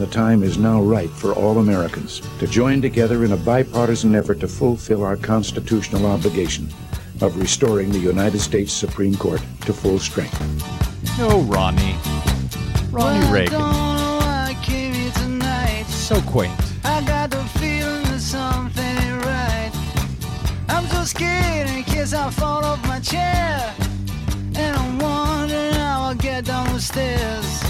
The time is now right for all Americans to join together in a bipartisan effort to fulfill our constitutional obligation of restoring the United States Supreme Court to full strength. No, Ronnie. Ronnie Reagan. So quaint. I got the feeling that something ain't right. I'm so scared in case I fall off my chair. And I'm wondering how I'll get down the stairs.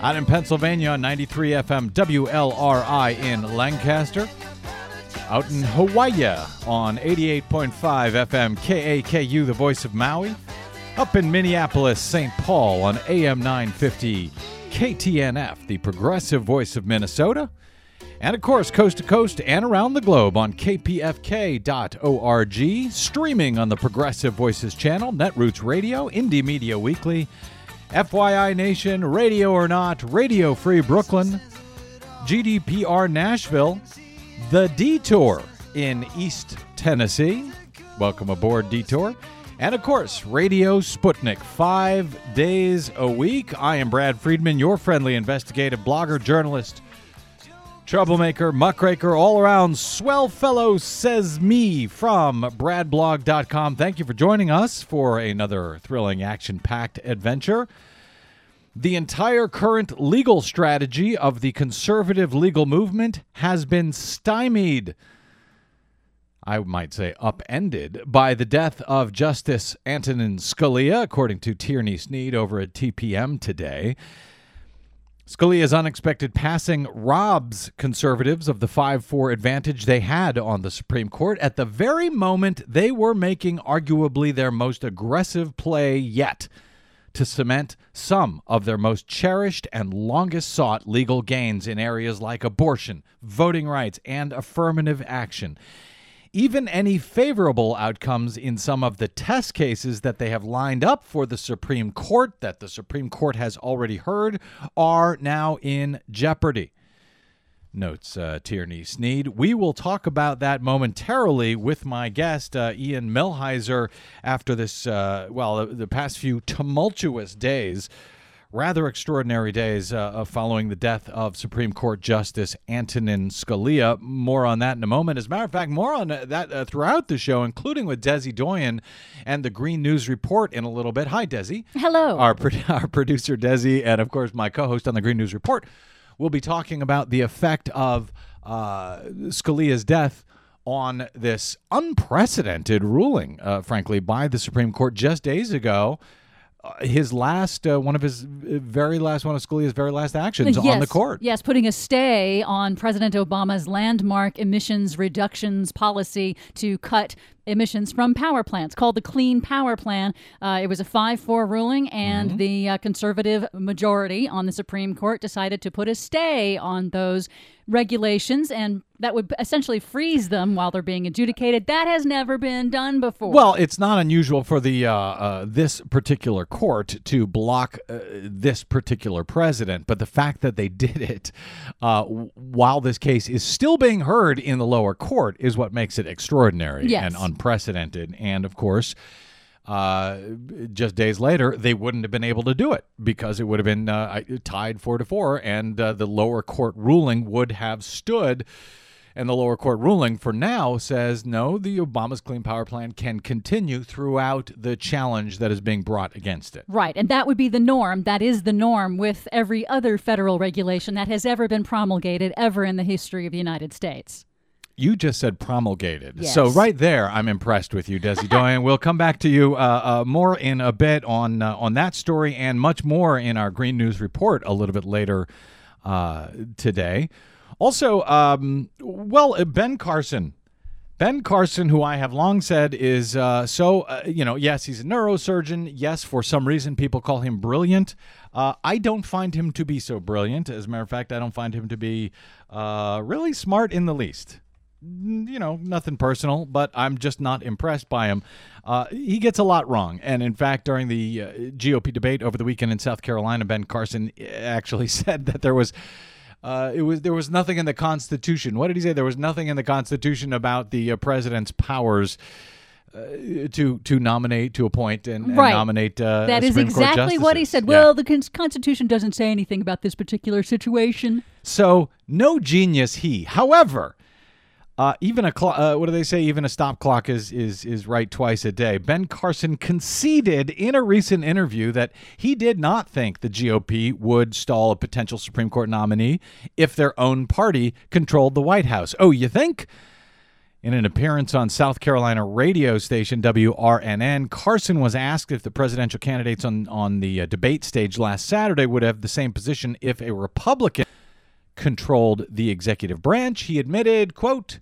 Out in Pennsylvania on 93 FM WLRI in Lancaster. Out in Hawaii on 88.5 FM KAKU, the voice of Maui. Up in Minneapolis, St. Paul on AM 950 KTNF, the progressive voice of Minnesota. And of course, coast to coast and around the globe on kpfk.org, streaming on the Progressive Voices channel, Netroots Radio, Indie Media Weekly, FYI Nation, Radio or Not, Radio Free Brooklyn, GDPR Nashville, The Detour in East Tennessee. Welcome aboard, Detour. And of course, Radio Sputnik, five days a week. I am Brad Friedman, your friendly investigative blogger, journalist, troublemaker, muckraker, all around swell fellow, says me from bradblog.com. Thank you for joining us for another thrilling, action packed adventure. The entire current legal strategy of the conservative legal movement has been stymied. I might say upended by the death of Justice Antonin Scalia, according to Tierney Sneed over at TPM today. Scalia's unexpected passing robs conservatives of the 5 4 advantage they had on the Supreme Court at the very moment they were making arguably their most aggressive play yet to cement some of their most cherished and longest sought legal gains in areas like abortion, voting rights, and affirmative action. Even any favorable outcomes in some of the test cases that they have lined up for the Supreme Court, that the Supreme Court has already heard, are now in jeopardy notes uh, Tierney Sneed. We will talk about that momentarily with my guest, uh, Ian Millhiser, after this, uh, well, the, the, past few tumultuous days. Rather extraordinary days uh, following the death of Supreme Court Justice Antonin Scalia. More on that in a moment. As a matter of fact, more on that uh, throughout the show, including with Desi Doyen and the Green News Report in a little bit. Hi, Desi. Hello. Our, our producer, Desi, and of course, my co host on the Green News Report we'll be talking about the effect of uh, Scalia's death on this unprecedented ruling, uh, frankly, by the Supreme Court just days ago. His last, uh, one of his uh, very last, one of Scalia's very last actions yes, on the court. Yes, putting a stay on President Obama's landmark emissions reductions policy to cut emissions from power plants called the Clean Power Plan. Uh, it was a 5 4 ruling, and mm-hmm. the uh, conservative majority on the Supreme Court decided to put a stay on those regulations and that would essentially freeze them while they're being adjudicated. That has never been done before. Well, it's not unusual for the uh, uh, this particular court to block uh, this particular president, but the fact that they did it uh, while this case is still being heard in the lower court is what makes it extraordinary yes. and unprecedented. And of course. Uh, just days later, they wouldn't have been able to do it because it would have been uh, tied four to four, and uh, the lower court ruling would have stood. And the lower court ruling for now says no, the Obama's Clean Power Plan can continue throughout the challenge that is being brought against it. Right. And that would be the norm. That is the norm with every other federal regulation that has ever been promulgated ever in the history of the United States. You just said promulgated. Yes. So right there, I'm impressed with you, Desi Doyen. we'll come back to you uh, uh, more in a bit on uh, on that story and much more in our Green News report a little bit later uh, today. Also, um, well, Ben Carson Ben Carson, who I have long said is uh, so, uh, you know, yes, he's a neurosurgeon. Yes, for some reason, people call him brilliant. Uh, I don't find him to be so brilliant. As a matter of fact, I don't find him to be uh, really smart in the least. You know, nothing personal, but I'm just not impressed by him. Uh, he gets a lot wrong. And in fact, during the uh, GOP debate over the weekend in South Carolina, Ben Carson actually said that there was uh, it was there was nothing in the Constitution. What did he say? There was nothing in the Constitution about the uh, president's powers. Uh, to to nominate to appoint and, and Right. nominate uh, That is Supreme Court exactly what he said. Yeah. Well, the cons- Constitution doesn't say anything about this particular situation. So no genius he. However, uh, even a clo- uh, what do they say? Even a stop clock is is is right twice a day. Ben Carson conceded in a recent interview that he did not think the GOP would stall a potential Supreme Court nominee if their own party controlled the White House. Oh, you think? In an appearance on South Carolina radio station WRNN, Carson was asked if the presidential candidates on, on the uh, debate stage last Saturday would have the same position if a Republican controlled the executive branch. He admitted, quote,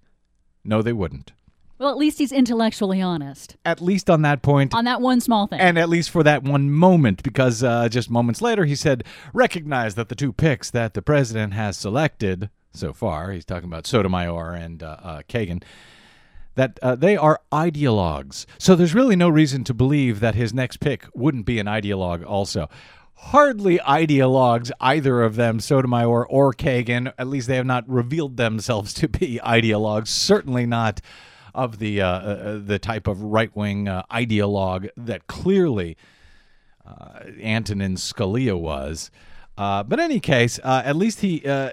no, they wouldn't. Well, at least he's intellectually honest At least on that point, on that one small thing. and at least for that one moment, because uh, just moments later he said, recognize that the two picks that the president has selected so far, he's talking about Sotomayor and uh, uh, Kagan, that uh, they are ideologues. So there's really no reason to believe that his next pick wouldn't be an ideologue also. Hardly ideologues, either of them, Sotomayor or Kagan. At least they have not revealed themselves to be ideologues. Certainly not of the uh, uh, the type of right wing uh, ideologue that clearly uh, Antonin Scalia was. Uh, but in any case, uh, at least he uh,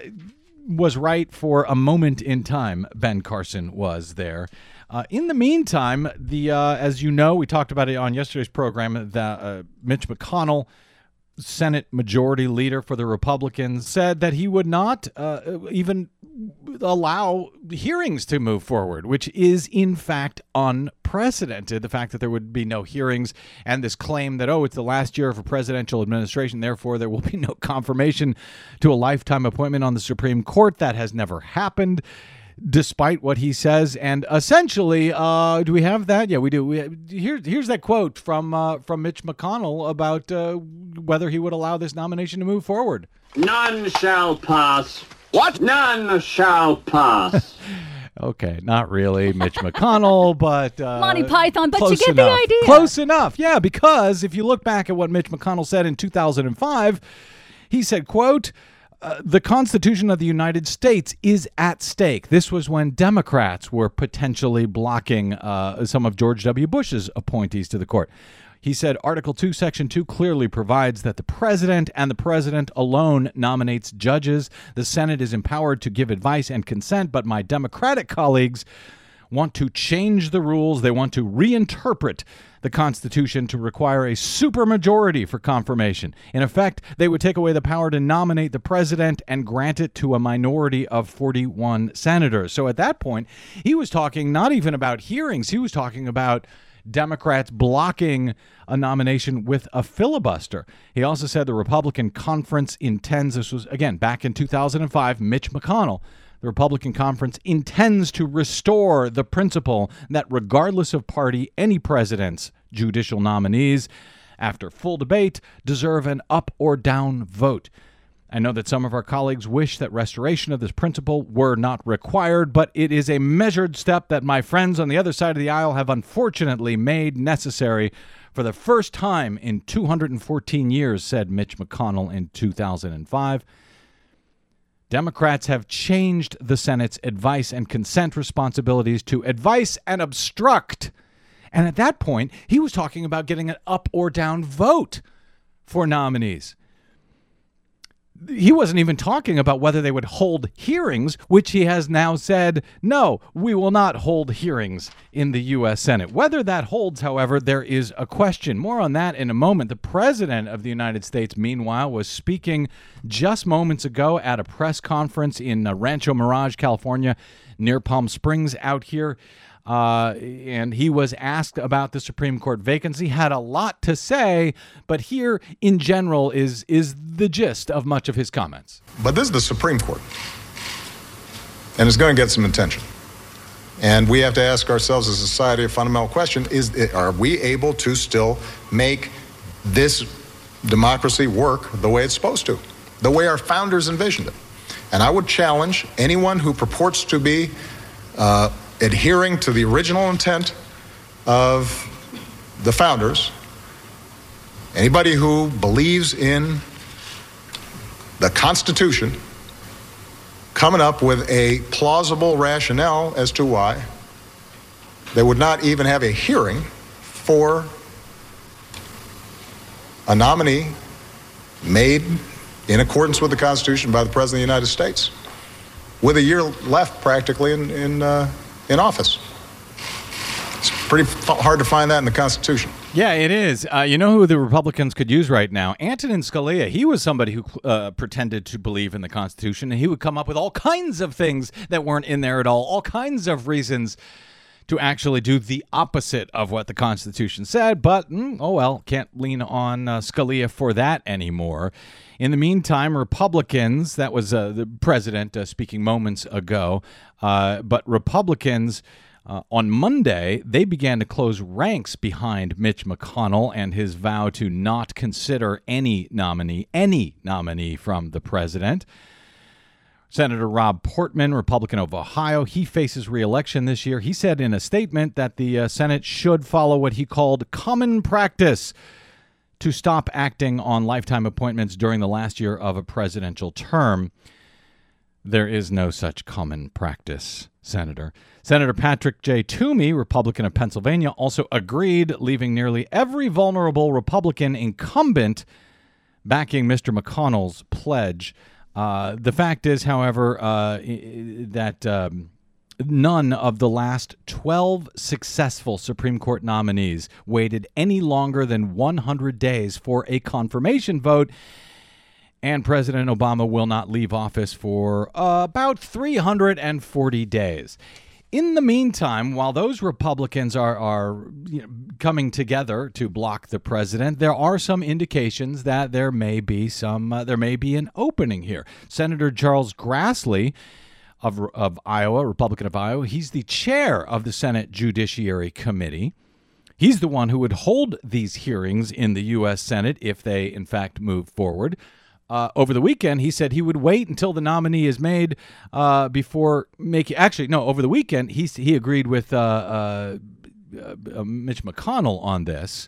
was right for a moment in time. Ben Carson was there. Uh, in the meantime, the uh, as you know, we talked about it on yesterday's program. That uh, Mitch McConnell, Senate Majority Leader for the Republicans, said that he would not uh, even allow hearings to move forward, which is in fact unprecedented. The fact that there would be no hearings and this claim that, oh, it's the last year of a presidential administration, therefore there will be no confirmation to a lifetime appointment on the Supreme Court. That has never happened. Despite what he says, and essentially, uh, do we have that? Yeah, we do. We, here, here's that quote from uh, from Mitch McConnell about uh, whether he would allow this nomination to move forward. None shall pass. What? None shall pass. Okay, not really Mitch McConnell, but uh, Monty Python, but you close get the idea. Close enough, yeah. Because if you look back at what Mitch McConnell said in 2005, he said, "quote." Uh, the Constitution of the United States is at stake. This was when Democrats were potentially blocking uh, some of George W. Bush's appointees to the court. He said Article 2, Section 2 clearly provides that the president and the president alone nominates judges. The Senate is empowered to give advice and consent, but my Democratic colleagues want to change the rules. They want to reinterpret the Constitution to require a supermajority for confirmation. In effect, they would take away the power to nominate the president and grant it to a minority of 41 senators. So at that point, he was talking not even about hearings, he was talking about Democrats blocking a nomination with a filibuster. He also said the Republican conference intends, this was again back in 2005, Mitch McConnell. The Republican conference intends to restore the principle that, regardless of party, any president's judicial nominees, after full debate, deserve an up or down vote. I know that some of our colleagues wish that restoration of this principle were not required, but it is a measured step that my friends on the other side of the aisle have unfortunately made necessary for the first time in 214 years, said Mitch McConnell in 2005. Democrats have changed the Senate's advice and consent responsibilities to advice and obstruct. And at that point, he was talking about getting an up or down vote for nominees. He wasn't even talking about whether they would hold hearings, which he has now said, no, we will not hold hearings in the U.S. Senate. Whether that holds, however, there is a question. More on that in a moment. The President of the United States, meanwhile, was speaking just moments ago at a press conference in uh, Rancho Mirage, California, near Palm Springs out here. Uh, and he was asked about the Supreme Court vacancy, had a lot to say, but here in general is is the gist of much of his comments. But this is the Supreme Court. And it's going to get some attention. And we have to ask ourselves as a society a fundamental question is are we able to still make this democracy work the way it's supposed to, the way our founders envisioned it? And I would challenge anyone who purports to be uh, adhering to the original intent of the founders, anybody who believes in the Constitution, coming up with a plausible rationale as to why they would not even have a hearing for a nominee made in accordance with the Constitution by the President of the United States, with a year left practically in, in, uh, in office. It's pretty hard to find that in the Constitution. Yeah, it is. Uh, you know who the Republicans could use right now? Antonin Scalia. He was somebody who uh, pretended to believe in the Constitution, and he would come up with all kinds of things that weren't in there at all, all kinds of reasons to actually do the opposite of what the Constitution said. But, mm, oh well, can't lean on uh, Scalia for that anymore. In the meantime, Republicans, that was uh, the president uh, speaking moments ago, uh, but Republicans. Uh, on Monday, they began to close ranks behind Mitch McConnell and his vow to not consider any nominee, any nominee from the president. Senator Rob Portman, Republican of Ohio, he faces reelection this year. He said in a statement that the uh, Senate should follow what he called common practice to stop acting on lifetime appointments during the last year of a presidential term. There is no such common practice, Senator. Senator Patrick J. Toomey, Republican of Pennsylvania, also agreed, leaving nearly every vulnerable Republican incumbent backing Mr. McConnell's pledge. Uh, the fact is, however, uh, that um, none of the last 12 successful Supreme Court nominees waited any longer than 100 days for a confirmation vote. And President Obama will not leave office for uh, about 340 days. In the meantime, while those Republicans are, are you know, coming together to block the president, there are some indications that there may be some uh, there may be an opening here. Senator Charles Grassley of, of Iowa, Republican of Iowa. He's the chair of the Senate Judiciary Committee. He's the one who would hold these hearings in the U.S. Senate if they, in fact, move forward. Uh, over the weekend, he said he would wait until the nominee is made uh, before making. Actually, no, over the weekend, he, he agreed with uh, uh, uh Mitch McConnell on this.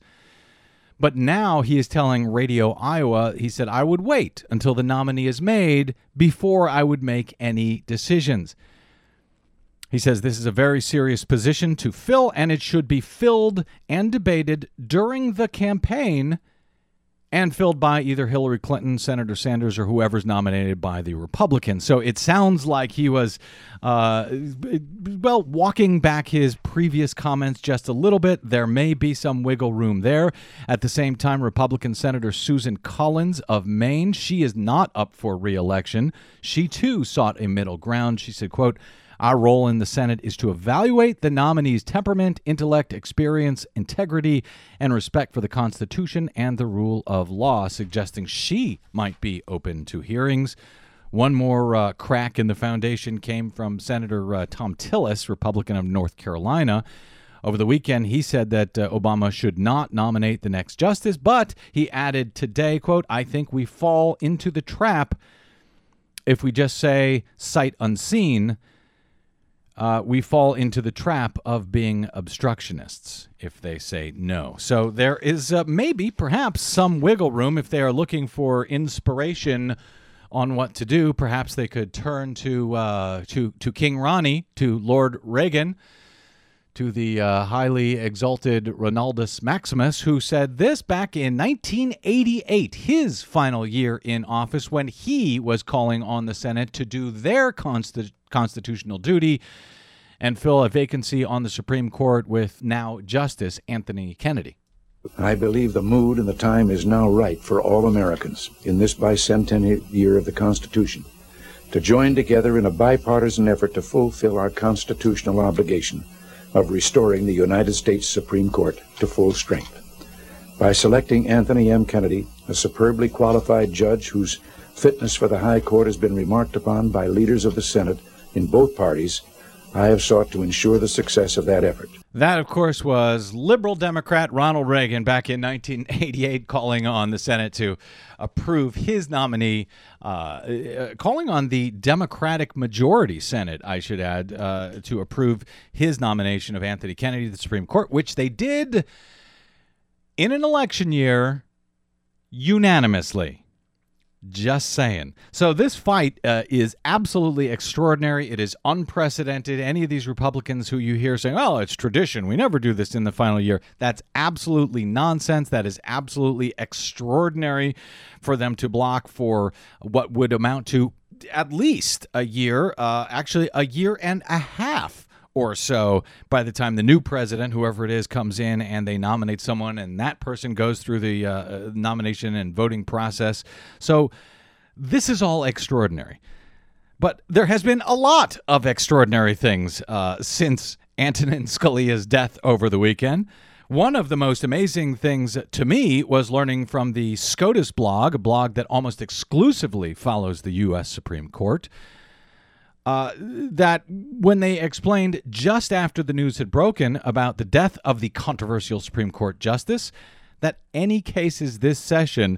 But now he is telling Radio Iowa, he said, I would wait until the nominee is made before I would make any decisions. He says this is a very serious position to fill, and it should be filled and debated during the campaign and filled by either Hillary Clinton, Senator Sanders, or whoever's nominated by the Republicans. So it sounds like he was, uh, well, walking back his previous comments just a little bit. There may be some wiggle room there. At the same time, Republican Senator Susan Collins of Maine, she is not up for reelection. She too sought a middle ground. She said, quote, our role in the Senate is to evaluate the nominee's temperament, intellect, experience, integrity, and respect for the Constitution and the rule of law, suggesting she might be open to hearings. One more uh, crack in the foundation came from Senator uh, Thom Tillis, Republican of North Carolina. Over the weekend, he said that uh, Obama should not nominate the next justice, but he added today, quote, I think we fall into the trap if we just say sight unseen uh, we fall into the trap of being obstructionists if they say no. So there is uh, maybe, perhaps, some wiggle room if they are looking for inspiration on what to do. Perhaps they could turn to uh, to to King Ronnie, to Lord Reagan, to the uh, highly exalted Ronaldus Maximus, who said this back in 1988, his final year in office, when he was calling on the Senate to do their constitution constitutional duty and fill a vacancy on the Supreme Court with now Justice Anthony Kennedy. I believe the mood and the time is now right for all Americans in this bicentennial year of the Constitution to join together in a bipartisan effort to fulfill our constitutional obligation of restoring the United States Supreme Court to full strength. By selecting Anthony M. Kennedy, a superbly qualified judge whose fitness for the High Court has been remarked upon by leaders of the Senate in both parties, I have sought to ensure the success of that effort. That, of course, was liberal Democrat Ronald Reagan back in 1988 calling on the Senate to approve his nominee, uh, uh, calling on the Democratic majority Senate, I should add, uh, to approve his nomination of Anthony Kennedy to the Supreme Court, which they did in an election year unanimously. Just saying. So this fight uh, is absolutely extraordinary. It is unprecedented. Any of these Republicans who you hear saying, "Oh, it's tradition. We never do this in the final year." That's absolutely nonsense. That is absolutely extraordinary for them to block for what would amount to at least a year, uh, actually a year and a half or so by the time the new president, whoever it is, comes in and they nominate someone, and that person goes through the uh, nomination and voting process. So this is all extraordinary. But there has been a lot of extraordinary things uh, since Antonin Scalia's death over the weekend. One of the most amazing things to me was learning from the SCOTUS blog, a blog that almost exclusively follows the U.S. Supreme Court, uh, that when they explained just after the news had broken about the death of the controversial Supreme Court justice, that any cases this session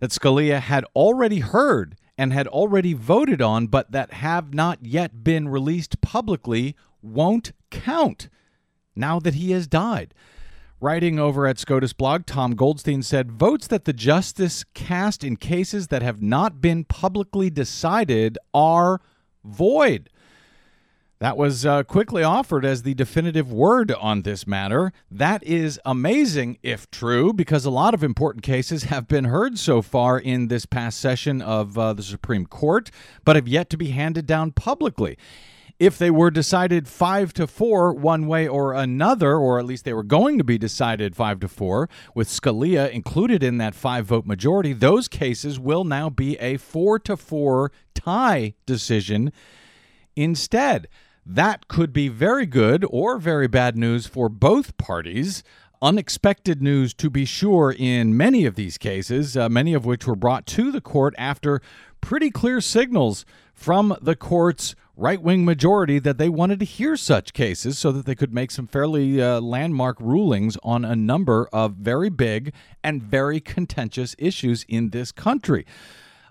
that Scalia had already heard and had already voted on, but that have not yet been released publicly, won't count now that he has died. Writing over at SCOTUS blog, Tom Goldstein said votes that the justice cast in cases that have not been publicly decided are void. That was uh, quickly offered as the definitive word on this matter. That is amazing if true, because a lot of important cases have been heard so far in this past session of uh, the Supreme Court, but have yet to be handed down publicly. If they were decided five to four one way or another, or at least they were going to be decided five to four, with Scalia included in that five vote majority, those cases will now be a four to four tie decision instead. That could be very good or very bad news for both parties. Unexpected news, to be sure, in many of these cases, uh, many of which were brought to the court after pretty clear signals from the court's right wing majority that they wanted to hear such cases so that they could make some fairly uh, landmark rulings on a number of very big and very contentious issues in this country.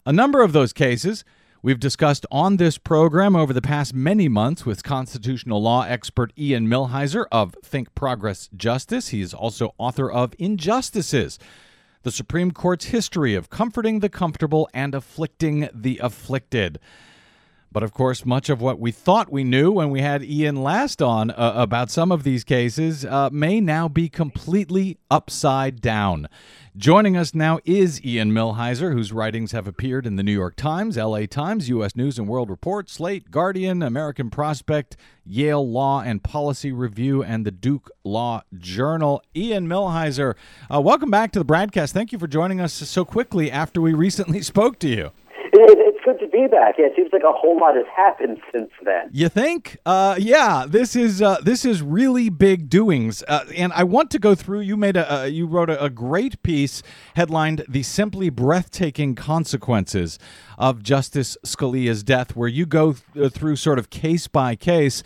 A number of those cases We've discussed on this program over the past many months with constitutional law expert Ian Millhiser of Think Progress Justice. He is also author of Injustices The Supreme Court's History of Comforting the Comfortable and Afflicting the Afflicted. But of course, much of what we thought we knew when we had Ian last on uh, about some of these cases uh, may now be completely upside down. Joining us now is Ian Millhiser, whose writings have appeared in the New York Times, LA Times, U.S. News and World Report, Slate, Guardian, American Prospect, Yale Law and Policy Review, and the Duke Law Journal. Ian Millhiser, uh, welcome back to the BradCast. Thank you for joining us so quickly after we recently spoke to you good to be back. Yeah, it seems like a whole lot has happened since then. You think? Uh, yeah, this is uh, this is really big doings, uh, and I want to go through. You made a you wrote a, a great piece headlined "The Simply Breathtaking Consequences of Justice Scalia's Death," where you go th- uh, through sort of case by case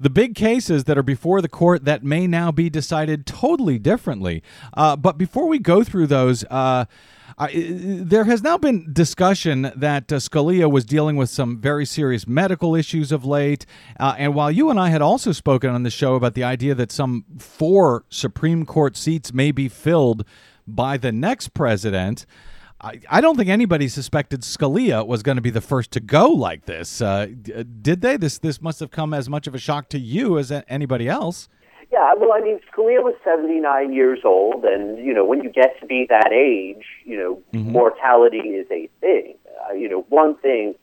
the big cases that are before the court that may now be decided totally differently. Uh, but before we go through those, uh, I, there has now been discussion that uh, Scalia was dealing with some very serious medical issues of late. Uh, and while you and I had also spoken on the show about the idea that some four Supreme Court seats may be filled by the next president, I, I don't think anybody suspected Scalia was going to be the first to go like this. Uh, did they? This this must have come as much of a shock to you as anybody else. Yeah, well, I mean, Scalia was 79 years old, and, you know, when you get to be that age, you know, mm-hmm. mortality is a thing. Uh, you know, one thing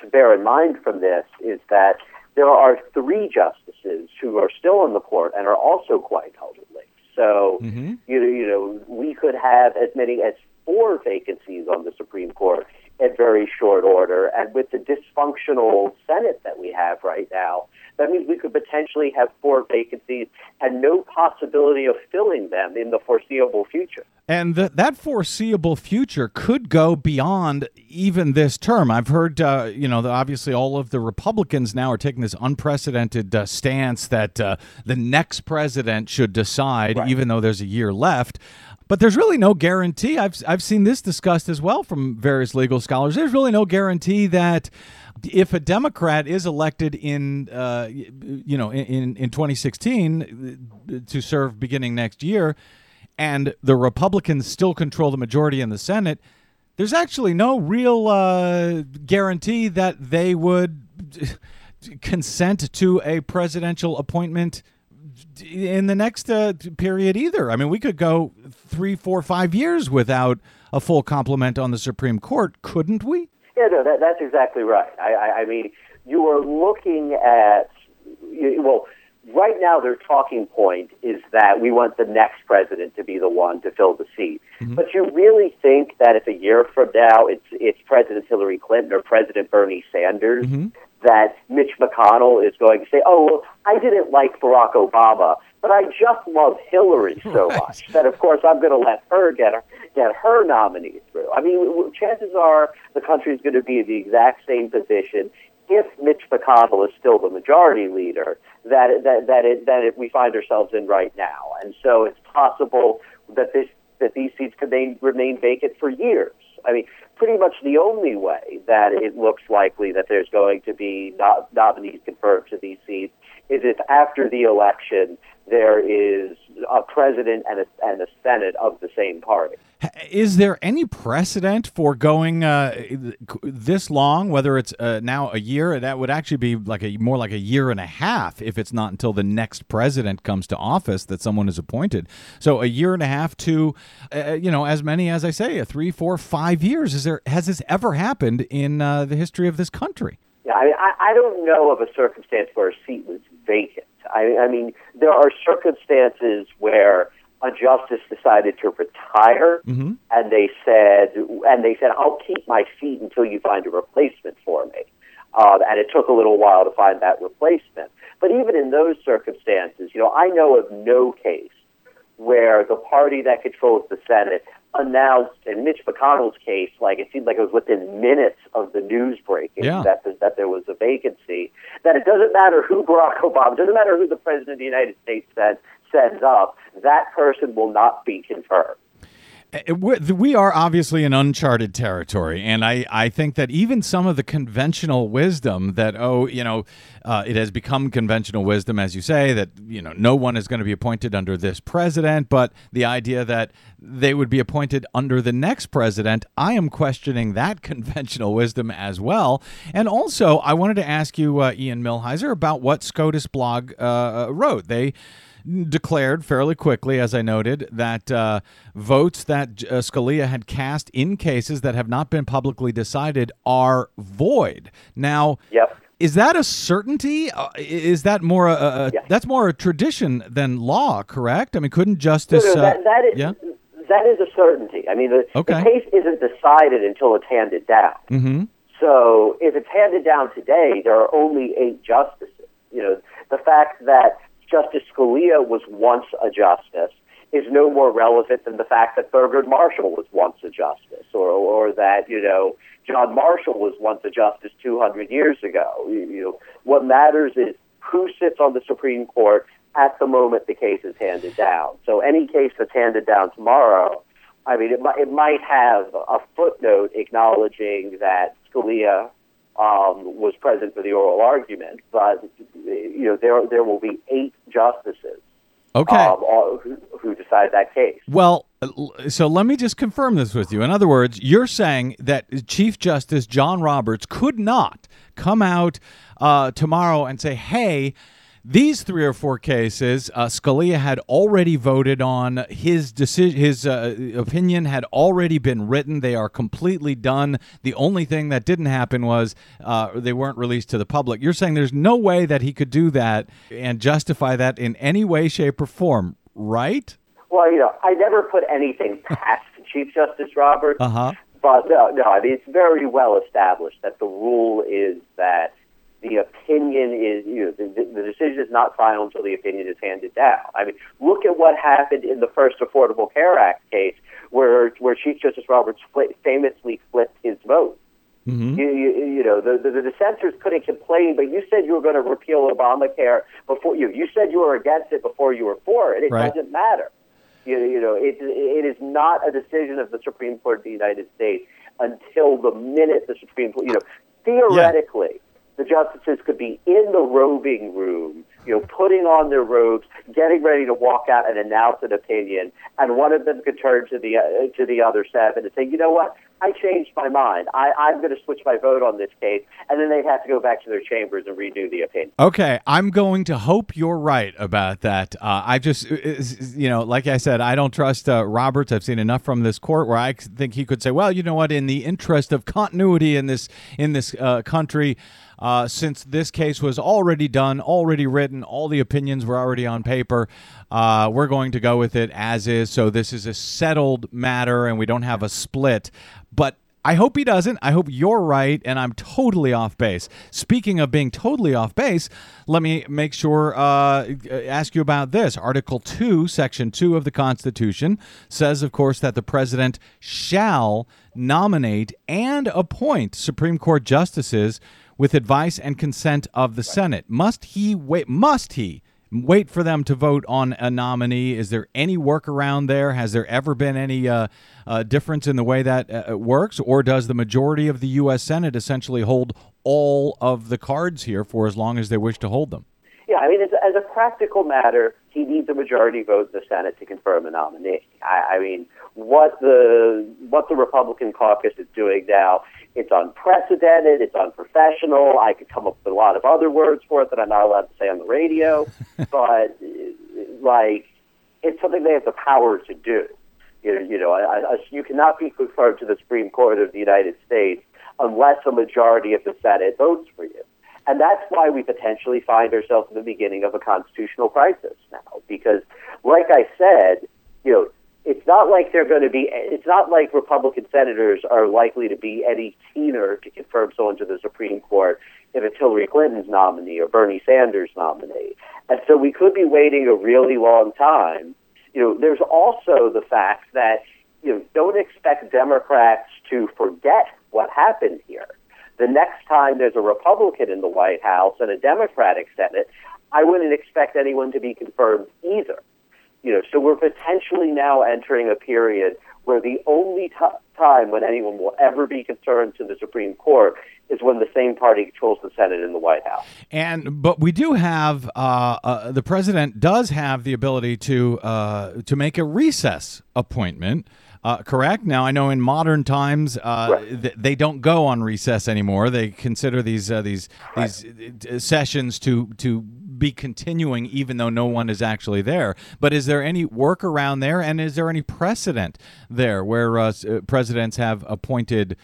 to bear in mind from this is that there are three justices who are still on the court and are also quite elderly. So, mm-hmm. you, know, you know, we could have as many as four vacancies on the Supreme Court in very short order. And with the dysfunctional Senate that we have right now, that means we could potentially have four vacancies and no possibility of filling them in the foreseeable future. And th- that foreseeable future could go beyond even this term. I've heard, uh, you know, obviously all of the Republicans now are taking this unprecedented uh, stance that uh, the next president should decide, Right. even though there's a year left. But there's really no guarantee. I've, I've seen this discussed as well from various legal scholars. There's really no guarantee that if a Democrat is elected in, uh, you know, in, in 2016 uh, to serve beginning next year, and the Republicans still control the majority in the Senate, there's actually no real uh, guarantee that they would consent to a presidential appointment in the next uh, period either. I mean, we could go three, four, five years without a full complement on the Supreme Court, couldn't we? Yeah, no, that, that's exactly right. I, I, I mean, you are looking at, well, right now their talking point is that we want the next president to be the one to fill the seat. But you really think that if a year from now it's it's President Hillary Clinton or President Bernie Sanders that Mitch McConnell is going to say, "Oh, well, I didn't like Barack Obama, but I just love Hillary so Right. much that of course I'm going to let her get her get her nominee through." I mean, chances are the country is going to be in the exact same position if Mitch McConnell is still the majority leader that that that it, that it, we find ourselves in right now, and so it's possible that this that these seats could remain vacant for years. I mean, pretty much the only way that it looks likely that there's going to be no, nominees confirmed to these seats is if after the election there is a president and a, and a senate of the same party. Is there any precedent for going uh, this long? Whether it's uh, now a year, that would actually be like a more like a year and a half if it's not until the next president comes to office that someone is appointed. So a year and a half to, uh, you know, as many as I say, a three, four, five years. Is there has this ever happened in uh, the history of this country? Yeah, I, I, I don't know of a circumstance where a seat was vacant. I, I mean, there are circumstances where a justice decided to retire, and they said, and they said, "I'll keep my seat until you find a replacement for me." Um, and it took a little while to find that replacement. But even in those circumstances, you know, I know of no case where the party that controls the Senate announced, in Mitch McConnell's case, like it seemed like it was within minutes of the news breaking Yeah. that that there was a vacancy. That it doesn't matter who Barack Obama, doesn't matter who the president of the United States said, sends up, that person will not be confirmed. Uh, we're- obviously in uncharted territory, and I, I think that even some of the conventional wisdom that oh you know uh, it has become conventional wisdom as you say that you know no one is going to be appointed under this president, but the idea that they would be appointed under the next president, I am questioning that conventional wisdom as well. And also, I wanted to ask you, uh, Ian Millhiser, about what SCOTUS blog uh, wrote. They declared fairly quickly, as I noted, that uh, votes that uh, Scalia had cast in cases that have not been publicly decided are void. Now, Yep. is that a certainty? Uh, is that more a, a, Yeah. that's more a tradition than law? Correct? I mean, couldn't No, justice? no, uh, that, that is yeah. that is a certainty. I mean, the, Okay. the case isn't decided until it's handed down. Mm-hmm. So if it's handed down today, there are only eight justices. You know, the fact that Justice Scalia was once a justice is no more relevant than the fact that Thurgood Marshall was once a justice, or or that you know John Marshall was once a justice 200 years ago. You, you know, what matters is who sits on the Supreme Court at the moment the case is handed down. So any case that's handed down tomorrow, I mean, it might, it might have a footnote acknowledging that Scalia um, was present for the oral argument, but you know there there will be eight justices Okay. um, who, who decide that case. Well, so let me just confirm this with you. In other words, you're saying that Chief Justice John Roberts could not come out uh, tomorrow and say, hey, these three or four cases, uh, Scalia had already voted on. His decision, his uh, opinion had already been written. They are completely done. The only thing that didn't happen was uh, they weren't released to the public. You're saying there's no way that he could do that and justify that in any way, shape, or form, right? Well, you know, I never put anything past Chief Justice Roberts. Uh huh. but no, no, I mean it's very well established that the rule is that the opinion is, you know, the, the decision is not final until the opinion is handed down. I mean, look at what happened in the first Affordable Care Act case, where where Chief Justice Roberts famously flipped his vote. Mm-hmm. You, you, you, know, the, the, the dissenters couldn't complain, but you said you were going to repeal Obamacare before you. You said you were against it before you were for it. It right. doesn't matter. You, you know, it, it is not a decision of the Supreme Court of the United States until the minute the Supreme Court, you know, theoretically. The justices could be in the robing room you know, putting on their robes, getting ready to walk out and announce an opinion, and one of them could turn to the uh, to the other seven and say, you know what, I changed my mind. I, I'm going to switch my vote on this case, and then they'd have to go back to their chambers and redo the opinion. Okay, I'm going to hope you're right about that. Uh, I just, uh, you know, like I said, I don't trust uh, Roberts. I've seen enough from this court where I think he could say, well, you know what, in the interest of continuity in this in this uh, country uh, since this case was already done, already written, all the opinions were already on paper. Uh, we're going to go with it as is. So this is a settled matter, and we don't have a split. But I hope he doesn't. I hope you're right, and I'm totally off base. Speaking of being totally off base, let me make sure uh, ask you about this. Article two, Section two of the Constitution says, of course, that the president shall nominate and appoint Supreme Court justices with advice and consent of the Senate. Must he wait? Must he wait for them to vote on a nominee? Is there any workaround there? Has there ever been any uh, uh, difference in the way that uh, works, or does the majority of the U.S. Senate essentially hold all of the cards here for as long as they wish to hold them? Yeah, I mean, as, as a practical matter, he needs a majority vote in the Senate to confirm a nominee. I, I mean, what the what the Republican caucus is doing now it's unprecedented. It's unprofessional. I could come up with a lot of other words for it that I'm not allowed to say on the radio. but like, it's something they have the power to do. You know, you know, I, I, you cannot be referred to the Supreme Court of the United States unless a majority of the Senate votes for you. And that's why we potentially find ourselves in the beginning of a constitutional crisis now. Because, like I said, you know, it's not like they're going to be. It's not like Republican senators are likely to be any keener to confirm someone to the Supreme Court if it's Hillary Clinton's nominee or Bernie Sanders' nominee, and so we could be waiting a really long time. You know, there's also the fact that you know don't expect Democrats to forget what happened here. The next time there's a Republican in the White House and a Democratic Senate, I wouldn't expect anyone to be confirmed either. You know, so we're potentially now entering a period where the only t- time when anyone will ever be concerned to the Supreme Court is when the same party controls the Senate and the White House. And but we do have uh, uh, the president does have the ability to uh, to make a recess appointment. Uh, correct. Now I know in modern times uh, right. th- they don't go on recess anymore. They consider these uh, these right. these sessions to to be continuing even though no one is actually there. But is there any workaround there, and is there any precedent there where uh, uh presidents have appointed?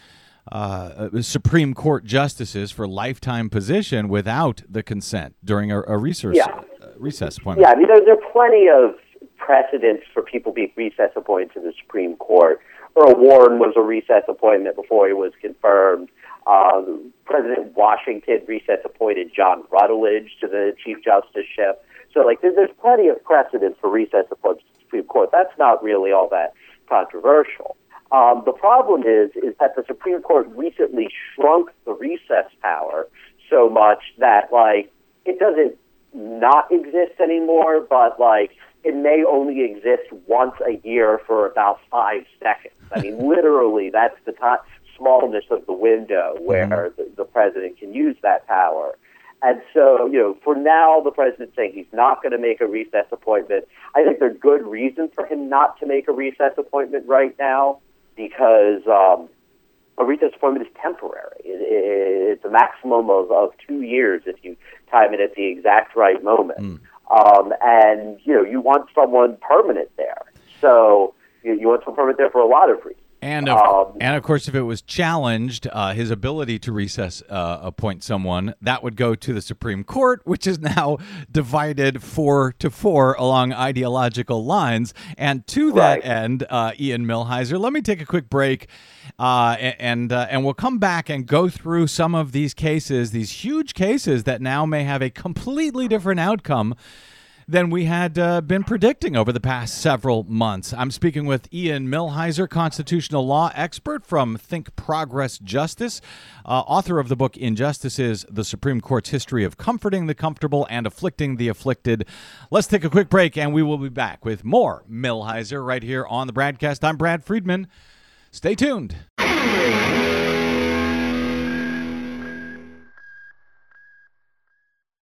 Uh, uh, Supreme Court justices for lifetime position without the consent during a, a research, yeah. uh, recess appointment. Yeah, I mean, there, there are plenty of precedents for people being recess appointed to the Supreme Court. Earl Warren was a recess appointment before he was confirmed. Uh, President Washington recess appointed John Rutledge to the Chief Justiceship. So, like, there's, there's plenty of precedent for recess appointments to the Supreme Court. That's not really all that controversial. Um, the problem is, is that the Supreme Court recently shrunk the recess power so much that, like, it doesn't not exist anymore, but, like, it may only exist once a year for about five seconds. I mean, literally, that's the time smallness of the window where mm-hmm. the, the president can use that power. And so, you know, for now, the president's saying he's not going to make a recess appointment. I think there's good reason for him not to make a recess appointment right now because um, a recess appointment is temporary. It, it, it's a maximum of, of two years if you time it at the exact right moment. Mm. Um, and, you know, you want someone permanent there. So you, you want someone permanent there for a lot of reasons. And of, Um, and of course, if it was challenged, uh, his ability to recess uh, appoint someone, that would go to the Supreme Court, which is now divided four to four along ideological lines. And to that end, uh, Ian Millhiser, let me take a quick break, uh, and uh, and we'll come back and go through some of these cases, these huge cases that now may have a completely different outcome than we had uh, been predicting over the past several months. I'm speaking with Ian Millhiser, constitutional law expert from Think Progress Justice, uh, author of the book Injustices The Supreme Court's History of Comforting the Comfortable and Afflicting the Afflicted. Let's take a quick break and we will be back with more Millhiser right here on the BradCast. I'm Brad Friedman. Stay tuned.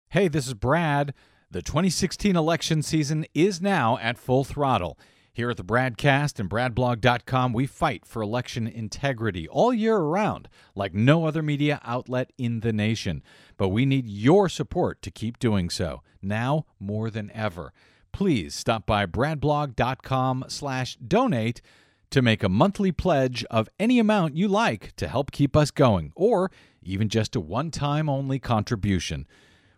Hey, this is Brad. The 2016 election season is now at full throttle. Here at the BradCast and BradBlog.com, we fight for election integrity all year around, like no other media outlet in the nation. But we need your support to keep doing so, now more than ever. Please stop by BradBlog.com slash donate to make a monthly pledge of any amount you like to help keep us going, or even just a one time only contribution.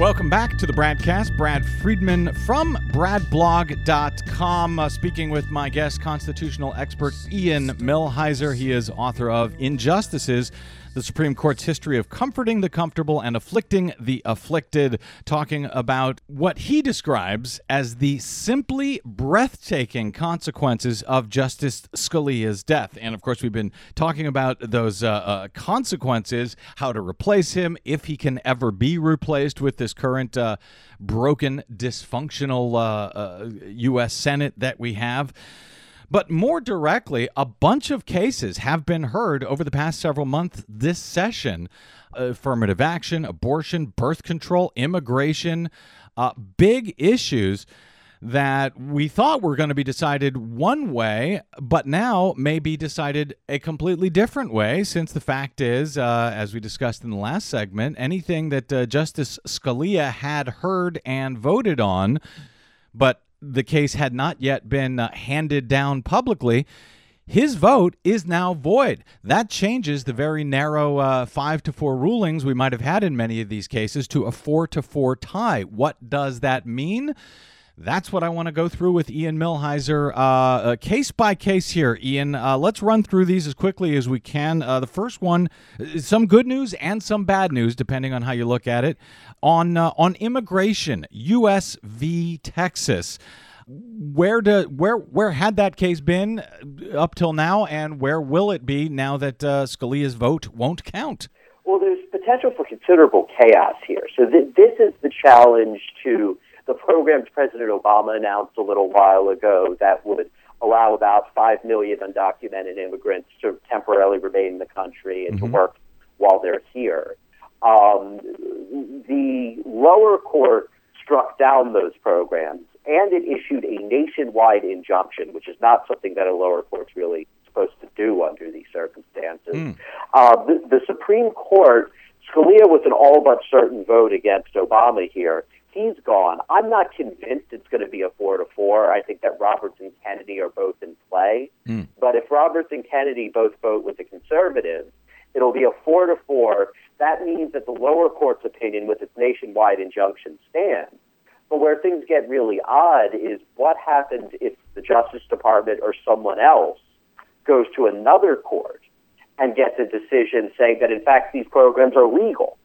Welcome back to the BradCast. Brad Friedman from BradBlog.com, uh, speaking with my guest, constitutional expert Ian Millhiser. He is author of Injustices, the Supreme Court's history of comforting the comfortable and afflicting the afflicted, talking about what he describes as the simply breathtaking consequences of Justice Scalia's death. And of course, we've been talking about those uh, uh, consequences, how to replace him, if he can ever be replaced with this current uh, broken, dysfunctional uh, uh, U.S. Senate that we have. But more directly, a bunch of cases have been heard over the past several months this session affirmative action, abortion, birth control, immigration, uh, big issues that we thought were going to be decided one way, but now may be decided a completely different way. Since the fact is, uh, as we discussed in the last segment, anything that uh, Justice Scalia had heard and voted on, but the case had not yet been uh, handed down publicly. His vote is now void. That changes the very narrow uh, five to four rulings we might have had in many of these cases to a four to four tie. What does that mean? That's what I want to go through with Ian Millhiser, uh, uh, case by case here. Ian, uh, let's run through these as quickly as we can. Uh, the first one, some good news and some bad news, depending on how you look at it, on uh, on immigration. U.S. v. Texas. Where do where where had that case been up till now, and where will it be now that uh, Scalia's vote won't count? Well, there's potential for considerable chaos here. So th- this is the challenge to the programs President Obama announced a little while ago that would allow about 5 million undocumented immigrants to temporarily remain in the country and to work while they're here. Um, the lower court struck down those programs and it issued a nationwide injunction, which is not something that a lower court's really supposed to do under these circumstances. Uh, the, the Supreme Court, Scalia was an all but certain vote against Obama here. He's gone. I'm not convinced it's going to be a four to four. I think that Roberts and Kennedy are both in play. Hmm. But if Roberts and Kennedy both vote with the conservatives, it'll be a four to four. That means that the lower court's opinion with its nationwide injunction stands. But where things get really odd is what happens if the Justice Department or someone else goes to another court and gets a decision saying that in fact these programs are legal.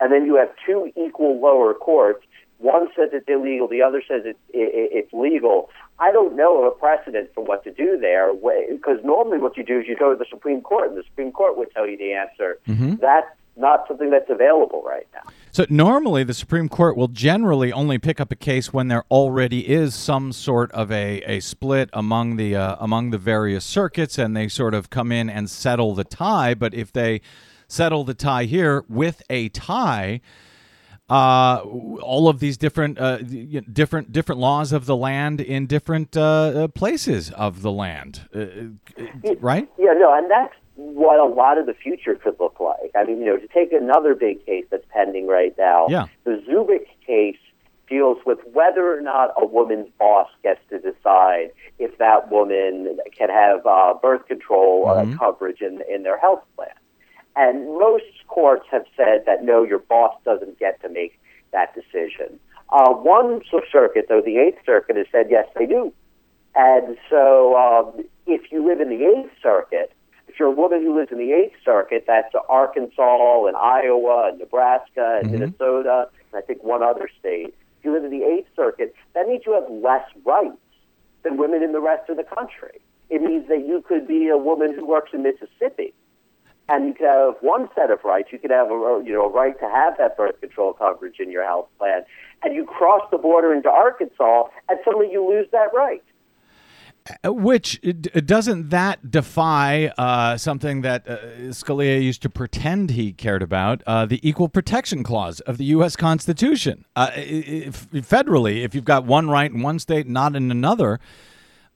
And then you have two equal lower courts One says it's illegal, the other says it, it, it's legal. I don't know of a precedent for what to do there, because normally what you do is you go to the Supreme Court, and the Supreme Court would tell you the answer. That's not something that's available right now. So normally the Supreme Court will generally only pick up a case when there already is some sort of a, a split among the uh, among the various circuits, and they sort of come in and settle the tie. But if they settle the tie here with a tie, uh, all of these different uh, different different laws of the land in different uh, uh, places of the land, uh, uh, right? Yeah, no, and that's what a lot of the future could look like. I mean, you know, to take another big case that's pending right now, Yeah. the Zubik case deals with whether or not a woman's boss gets to decide if that woman can have uh, birth control uh, coverage in, in their health plan. And most courts have said that no, your boss doesn't get to make that decision. Uh, one circuit, though, the Eighth Circuit, has said yes, they do. And so, um, if you live in the Eighth Circuit, if you're a woman who lives in the Eighth Circuit, that's Arkansas and Iowa and Nebraska and Minnesota, and I think one other state. If you live in the Eighth Circuit, that means you have less rights than women in the rest of the country. It means that you could be a woman who works in Mississippi, and you could have one set of rights. You could have a you know a right to have that birth control coverage in your health plan, and you cross the border into Arkansas, and suddenly you lose that right. Which doesn't that defy uh, something that uh, Scalia used to pretend he cared about, uh, the Equal Protection Clause of the U.S. Constitution? Uh, if, federally, if you've got one right in one state, not in another,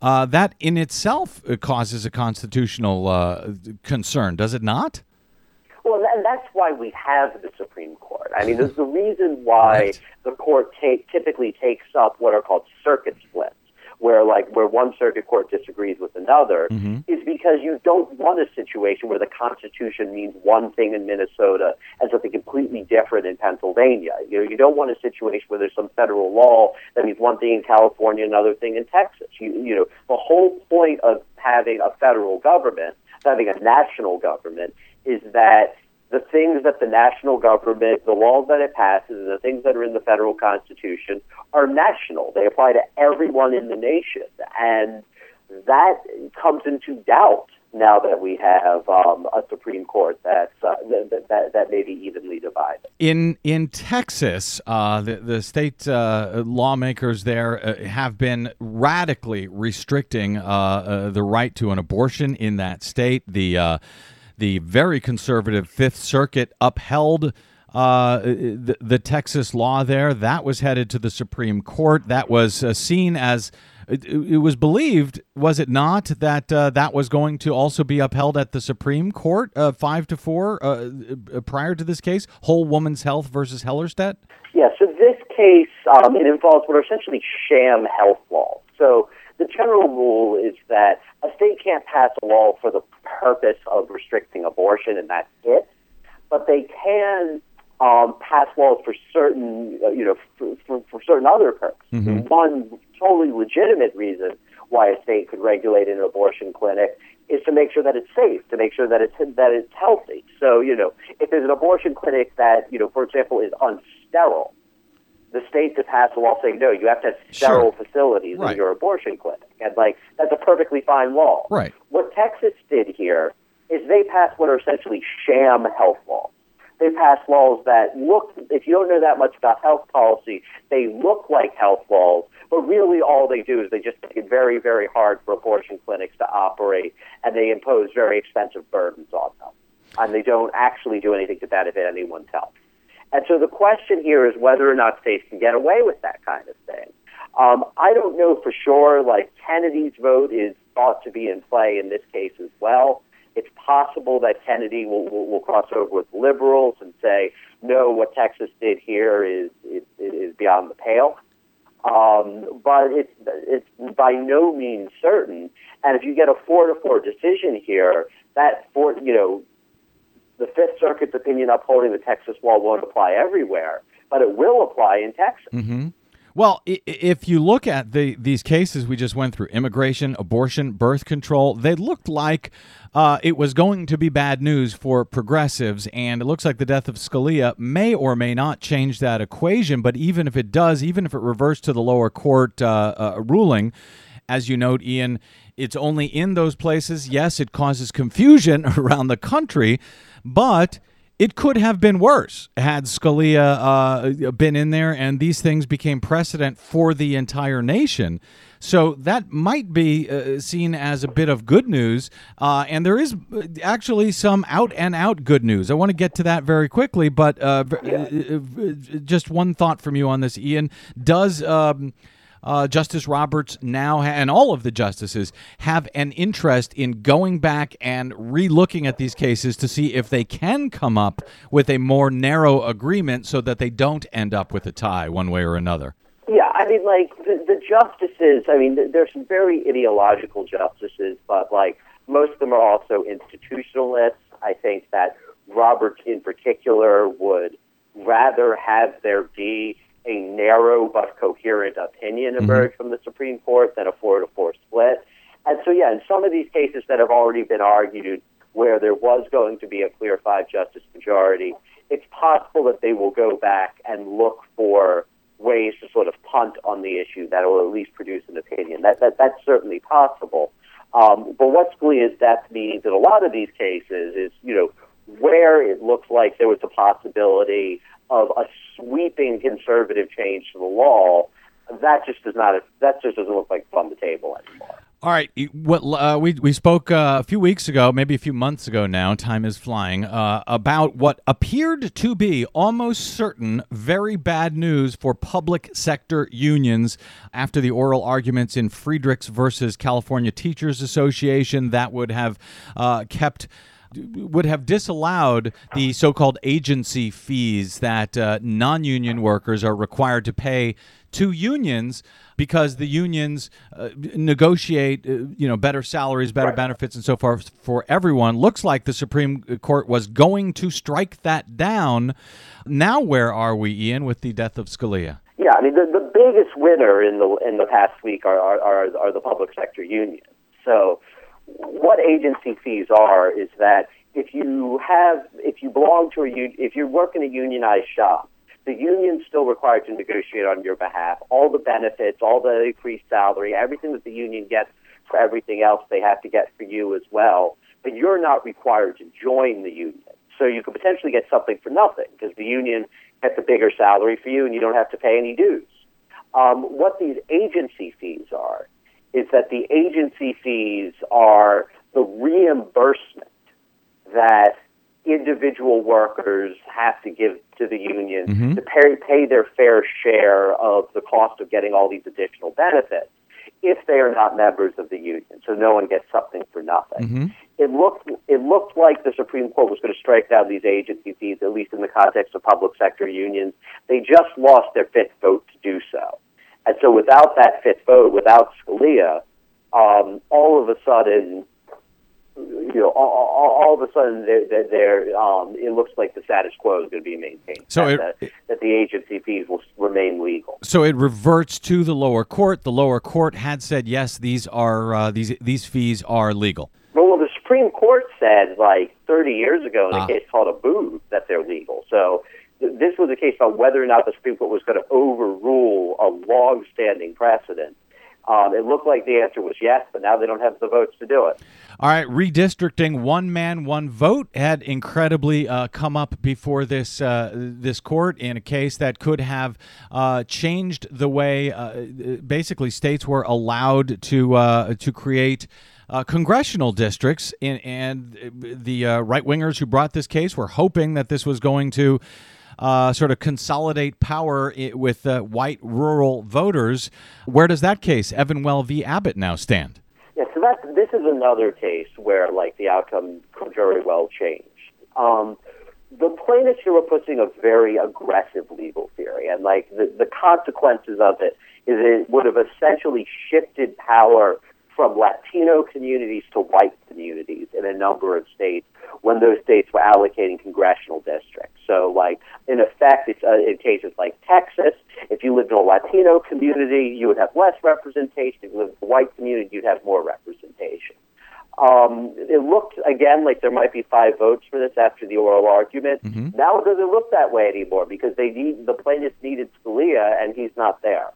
uh, that in itself uh, causes a constitutional uh, concern, does it not? Well, and that's why we have the Supreme Court. I mean, there's the reason why Right. the court take, typically takes up what are called circuit splits, where like where one circuit court disagrees with another, mm-hmm. is because you don't want a situation where the Constitution means one thing in Minnesota and something completely different in Pennsylvania. You know, you don't want a situation where there's some federal law that means one thing in California, another thing in Texas. You, you know, the whole point of having a federal government, having a national government, is that the things that the national government, the laws that it passes, and the things that are in the federal constitution are national. They apply to everyone in the nation. And that comes into doubt now that we have um, a Supreme Court that's, uh, that, that, that may be evenly divided. In in Texas, uh, the the state uh, lawmakers there uh, have been radically restricting uh, uh, the right to an abortion in that state. The the very conservative Fifth Circuit upheld. Uh, the, the Texas law there that was headed to the Supreme Court. That was uh, seen as it, was believed, was it not, that uh, that was going to also be upheld at the Supreme Court, uh, five to four, uh, uh, prior to this case, Whole Woman's Health versus Hellerstedt? Yeah, so this case, um, it involves what are essentially sham health laws. So the general rule is that a state can't pass a law for the purpose of restricting abortion, and that's it. But they can um, pass laws for certain, uh, you know, for, for, for certain other purposes. One totally legitimate reason why a state could regulate an abortion clinic is to make sure that it's safe, to make sure that it's that it's healthy. So, you know, if there's an abortion clinic that, you know, for example, is unsterile, the state to pass a law saying no, you have to have sterile facilities Right. in your abortion clinic, and like that's a perfectly fine law. Right. What Texas did here is they passed what are essentially sham health laws. They passed laws that look, if you don't know that much about health policy, they look like health laws, but really all they do is they just make it very, very hard for abortion clinics to operate, and they impose very expensive burdens on them. And they don't actually do anything to benefit anyone's health. And so the question here is whether or not states can get away with that kind of thing. Um, I don't know for sure. Like Kennedy's vote is thought to be in play in this case as well. It's possible that Kennedy will, will, will cross over with liberals and say, no, what Texas did here is, is, is beyond the pale. Um, but it's, it's by no means certain. And if you get a four to four decision here, that four, you know, the Fifth Circuit's opinion upholding the Texas law won't apply everywhere, but it will apply in Texas. Well, if you look at the these cases we just went through immigration, abortion, birth control they looked like uh, it was going to be bad news for progressives. And it looks like the death of Scalia may or may not change that equation. But even if it does, even if it reverts to the lower court uh, uh, ruling, as you note, Ian, it's only in those places. Yes, it causes confusion around the country, but it could have been worse had Scalia uh, been in there and these things became precedent for the entire nation. So that might be uh, seen as a bit of good news. Uh, and there is uh, actually some out and out good news. I want to get to that very quickly, but uh, uh, uh, just one thought from you on this, Ian. Does. Um, uh, Justice Roberts now ha- and all of the justices have an interest in going back and re-looking at these cases to see if they can come up with a more narrow agreement so that they don't end up with a tie one way or another. Yeah, I mean, like the, the justices. I mean, there's some very ideological justices, but like most of them are also institutionalists. I think that Roberts, in particular, would rather have there be a narrow but coherent opinion emerge from the Supreme Court than a four to four split. And so, yeah, in some of these cases that have already been argued, where there was going to be a clear five justice majority, it's possible that they will go back and look for ways to sort of punt on the issue that will at least produce an opinion. That, that that's certainly possible. Um, but what Scalia's death means in a lot of these cases is, you know, where it looks like there was a possibility of a sweeping conservative change to the law, that just does not that just doesn't look like on the table anymore. All right, what uh, we we spoke uh, a few weeks ago, maybe a few months ago now. Time is flying. Uh, about what appeared to be almost certain very bad news for public sector unions after the oral arguments in Friedrichs versus California Teachers Association that would have uh, kept would have disallowed the so-called agency fees that uh, non-union workers are required to pay to unions because the unions uh, negotiate, uh, you know, better salaries, better benefits, and so forth for everyone. Looks like the Supreme Court was going to strike that down. Now, where are we, Ian, with the death of Scalia? Yeah, I mean the, the biggest winner in the in the past week are are, are, are the public sector unions. So what agency fees are is that if you have if you belong to a if you work in a unionized shop, the union's still required to negotiate on your behalf. All the benefits, all the increased salary, everything that the union gets for everything else, they have to get for you as well. But you're not required to join the union. So you could potentially get something for nothing because the union gets a bigger salary for you and you don't have to pay any dues. Um, what these agency fees are is that the agency fees are the reimbursement that individual workers have to give to the union mm-hmm. to pay, pay their fair share of the cost of getting all these additional benefits if they are not members of the union. So no one gets something for nothing. Mm-hmm. It looked it looked like the Supreme Court was going to strike down these agency fees, at least in the context of public sector unions. They just lost their fifth vote to do so. And so without that fifth vote, without Scalia, um, all of a sudden, you know, all, all, all of a sudden, they're, they're, they're, um, it looks like the status quo is going to be maintained. So that, it- that, that the agency fees will remain legal. So it reverts to the lower court. The lower court had said yes, these are uh, these these fees are legal. Well, the Supreme Court said like 30 years ago in a Ah. case called Abood that they're legal. So this was a case about whether or not the Supreme Court was going to overrule a long-standing precedent. Um, it looked like the answer was yes, but now they don't have the votes to do it. All right, redistricting, one man, one vote had incredibly uh, come up before this uh, this court in a case that could have uh, changed the way uh, basically states were allowed to uh, to create. Uh, congressional districts, in, and the uh, right wingers who brought this case were hoping that this was going to uh, sort of consolidate power with uh, white rural voters. Where does that case, Evenwel v. Abbott, now stand? Yeah, so that this is another case where like the outcome could very well change. Um, the plaintiffs here were pushing a very aggressive legal theory, and like the, the consequences of it is it would have essentially shifted power from Latino communities to white communities in a number of states when those states were allocating congressional districts. So, like in effect, it's, uh, in cases like Texas, if you lived in a Latino community, you would have less representation. If you lived in a white community, you'd have more representation. Um, it looked again like there might be five votes for this after the oral argument. Now it doesn't look that way anymore because they need the plaintiffs needed Scalia and he's not there.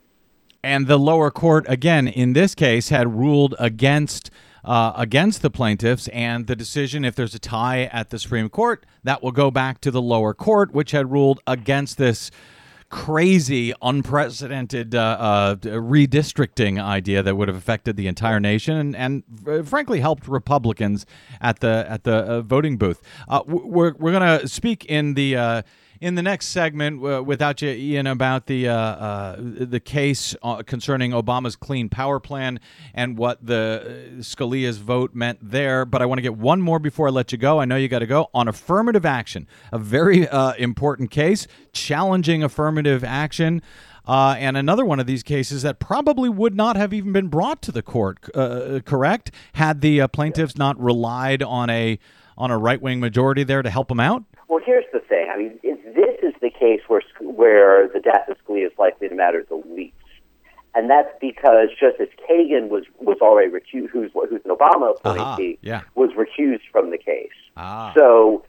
And the lower court, again, in this case, had ruled against uh, against the plaintiffs, and the decision, if there's a tie at the Supreme Court, that will go back to the lower court, which had ruled against this crazy, unprecedented uh, uh, redistricting idea that would have affected the entire nation and, and uh, frankly helped Republicans at the at the uh, voting booth. Uh, we're we're going to speak in the. In the next segment, uh, without you, Ian, about the uh, uh, the case uh, concerning Obama's clean power plan and what the uh, Scalia's vote meant there. But I want to get one more before I let you go. I know you got to go on affirmative action, a very uh, important case, challenging affirmative action. Uh, and another one of these cases that probably would not have even been brought to the court, uh, correct? Had the uh, plaintiffs not relied on a on a right wing majority there to help them out. Well, here's the thing. I mean, is the case where where the death of Scalia is likely to matter the least, and that's because Justice Kagan was was already recused, who's who's an Obama appointee, yeah. was recused from the case. Ah. So,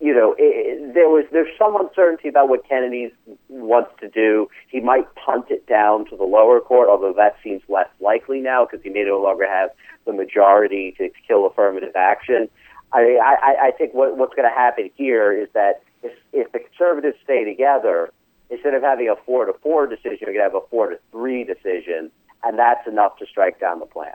you know, it, there was there's some uncertainty about what Kennedy wants to do. He might punt it down to the lower court, although that seems less likely now because he may no longer have the majority to kill affirmative action. I, I, I think what, what's going to happen here is that if, if the conservatives stay together, instead of having a four to four decision, going to have a four to three decision, and that's enough to strike down the plan.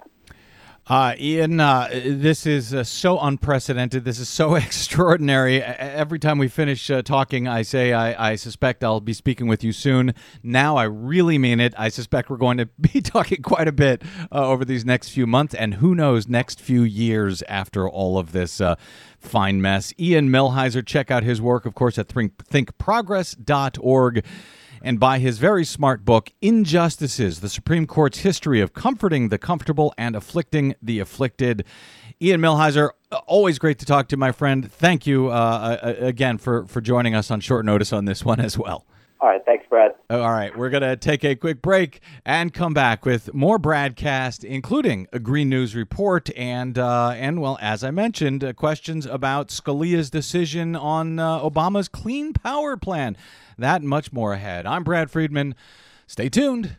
Uh, Ian, uh, this is uh, so unprecedented. This is so extraordinary. Every time we finish uh, talking, I say I, I suspect I'll be speaking with you soon. Now I really mean it. I suspect we're going to be talking quite a bit uh, over these next few months, and who knows, next few years after all of this uh, fine mess. Ian Millhiser, check out his work, of course, at think, thinkprogress.org and by his very smart book, Injustices The Supreme Court's History of Comforting the Comfortable and Afflicting the Afflicted. Ian Millhiser, always great to talk to, my friend. Thank you uh, uh, again for, for joining us on short notice on this one as well. All right, thanks, Brad. All right, we're going to take a quick break and come back with more BradCast, including a Green News report and, uh, and well, as I mentioned, uh, questions about Scalia's decision on uh, Obama's clean power plan. That much more ahead. I'm Brad Friedman. Stay tuned.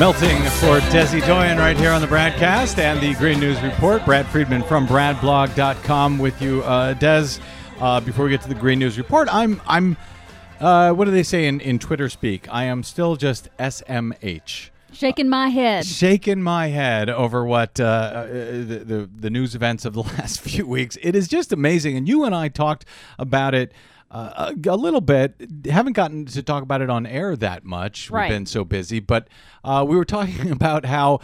Melting for Desi Doyen right here on the BradCast and the Green News Report. Brad Friedman from BradBlog.com with you, uh, Des. Uh, before we get to the Green News Report, I'm I'm uh, what do they say in, in Twitter speak? I am still just SMH. Shaking my head. Shaking my head over what uh, uh, the, the the news events of the last few weeks. It is just amazing, and you and I talked about it uh, a, a little bit. Haven't gotten to talk about it on air that much. Right. We've been so busy, but uh, we were talking about how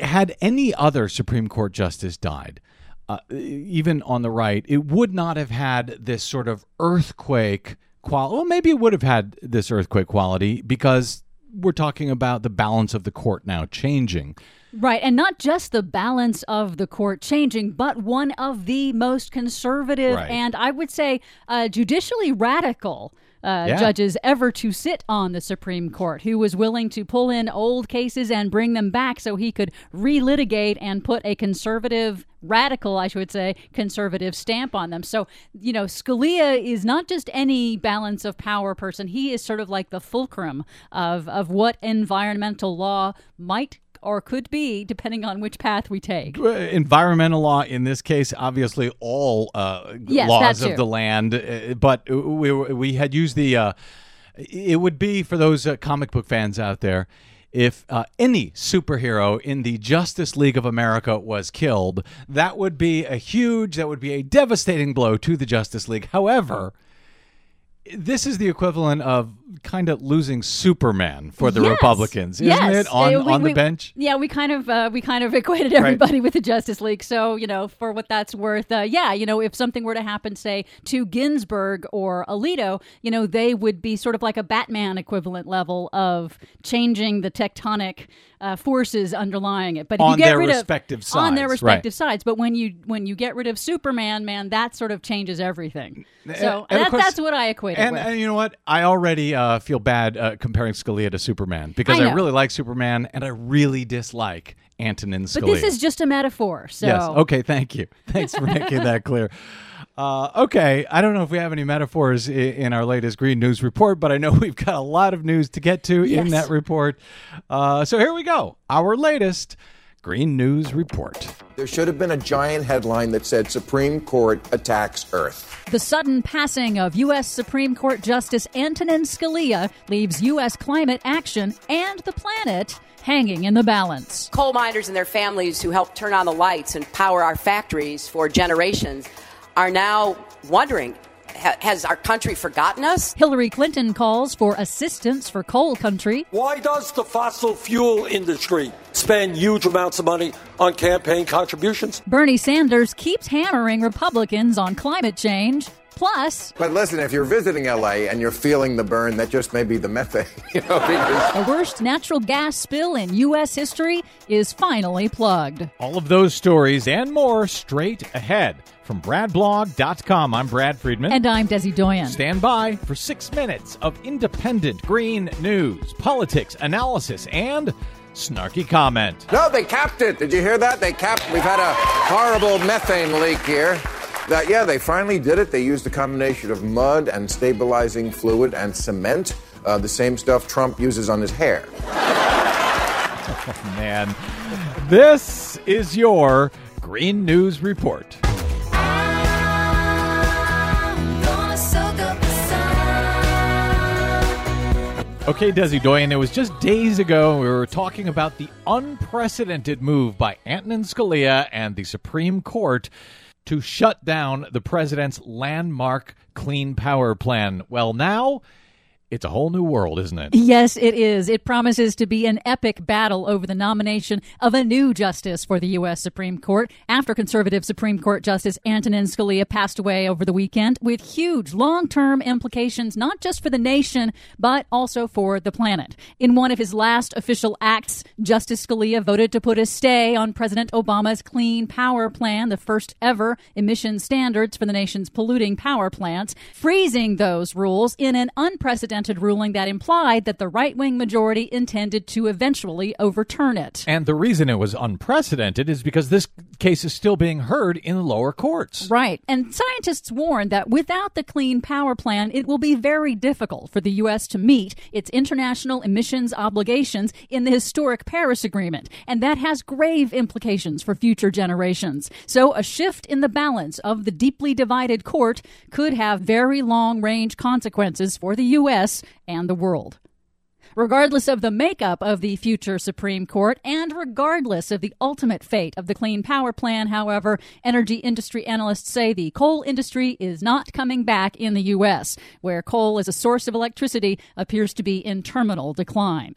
had any other Supreme Court justice died. Uh, even on the right, it would not have had this sort of earthquake quality. Well, maybe it would have had this earthquake quality because we're talking about the balance of the court now changing. Right, and not just the balance of the court changing, but one of the most conservative Right. and I would say uh, judicially radical uh, Yeah. judges ever to sit on the Supreme Court, who was willing to pull in old cases and bring them back so he could relitigate and put a conservative, radical, I should say, conservative stamp on them. So, you know, Scalia is not just any balance of power person, he is sort of like the fulcrum of, of what environmental law might or could be, depending on which path we take. Environmental law in this case obviously all uh, Yes, laws of the land uh, but we, we had used the uh, it would be for those uh, comic book fans out there if uh, any superhero in the Justice League of America was killed, that would be a huge, that would be a devastating blow to the Justice League. However, this is the equivalent of kind of losing Superman for the Yes. Republicans, isn't Yes. it? On we- on the we- bench. Yeah, we kind of uh, we kind of equated everybody with the Justice League. So you know, for what that's worth, uh, yeah, you know, if something were to happen, say to Ginsburg or Alito, you know, they would be sort of like a Batman equivalent level of changing the tectonic uh, forces underlying it. But if On you get their rid respective of on their sides, right. respective sides, but when you when you get rid of Superman, man, that sort of changes everything. So And- and that, course- that's what I equate it And, with. and you know what? I already uh, feel bad uh, comparing Scalia to Superman because I I, really like Superman and I really dislike Antonin Scalia. but this is just a metaphor. So Yes. Okay. Thank you. Thanks for making that clear. Uh, okay. I don't know if we have any metaphors i- in our latest Green News report, but I know we've got a lot of news to get to in that report. Uh, so here we go. Our latest Green News report. There should have been a giant headline that said Supreme Court attacks Earth. The sudden passing of U.S. Supreme Court Justice Antonin Scalia leaves U.S. climate action and the planet hanging in the balance. coal miners and their families who helped turn on the lights and power our factories for generations are now wondering has our country forgotten us? Hillary Clinton calls for assistance for coal country. Why does the fossil fuel industry spend huge amounts of money on campaign contributions? Bernie Sanders keeps hammering Republicans on climate change. Plus, But listen, if you're visiting LA and you're feeling the burn, that just may be the methane, you know, because the worst natural gas spill in U.S. history is finally plugged. All of those stories and more straight ahead from BradBlog.com. I'm Brad Friedman. And I'm Desi Doyen. Stand by for six minutes of independent green news, politics, analysis, and snarky comment. no, they capped it. Did you hear that? They capped. We've had a horrible methane leak here. That yeah, they finally did it. They used a combination of mud and stabilizing fluid and cement, uh, the same stuff Trump uses on his hair. Man, this is your Green News Report. Okay, Desi Doyen, it was just days ago we were talking about the unprecedented move by Antonin Scalia and the Supreme Court to shut down the president's landmark Clean Power Plan. Well, now it's a whole new world, isn't it? Yes, it is. It promises to be an epic battle over the nomination of a new justice for the U.S. Supreme Court after conservative Supreme Court Justice Antonin Scalia passed away over the weekend, with huge long term implications not just for the nation, but also for the planet. In one of his last official acts, Justice Scalia voted to put a stay on President Obama's Clean Power Plan, the first ever emission standards for the nation's polluting power plants, freezing those rules in an unprecedented ruling that implied that the right wing majority intended to eventually overturn it. And the reason it was unprecedented is because this case is still being heard in the lower courts. Right. And scientists warn that without the Clean Power Plan, it will be very difficult for the U.S. to meet its international emissions obligations in the historic Paris Agreement. And that has grave implications for future generations. So a shift in the balance of the deeply divided court could have very long range consequences for the U.S. and the world. Regardless of the makeup of the future Supreme Court and regardless of the ultimate fate of the Clean Power Plan, however, energy industry analysts say the coal industry is not coming back in the U.S., where coal as a source of electricity appears to be in terminal decline.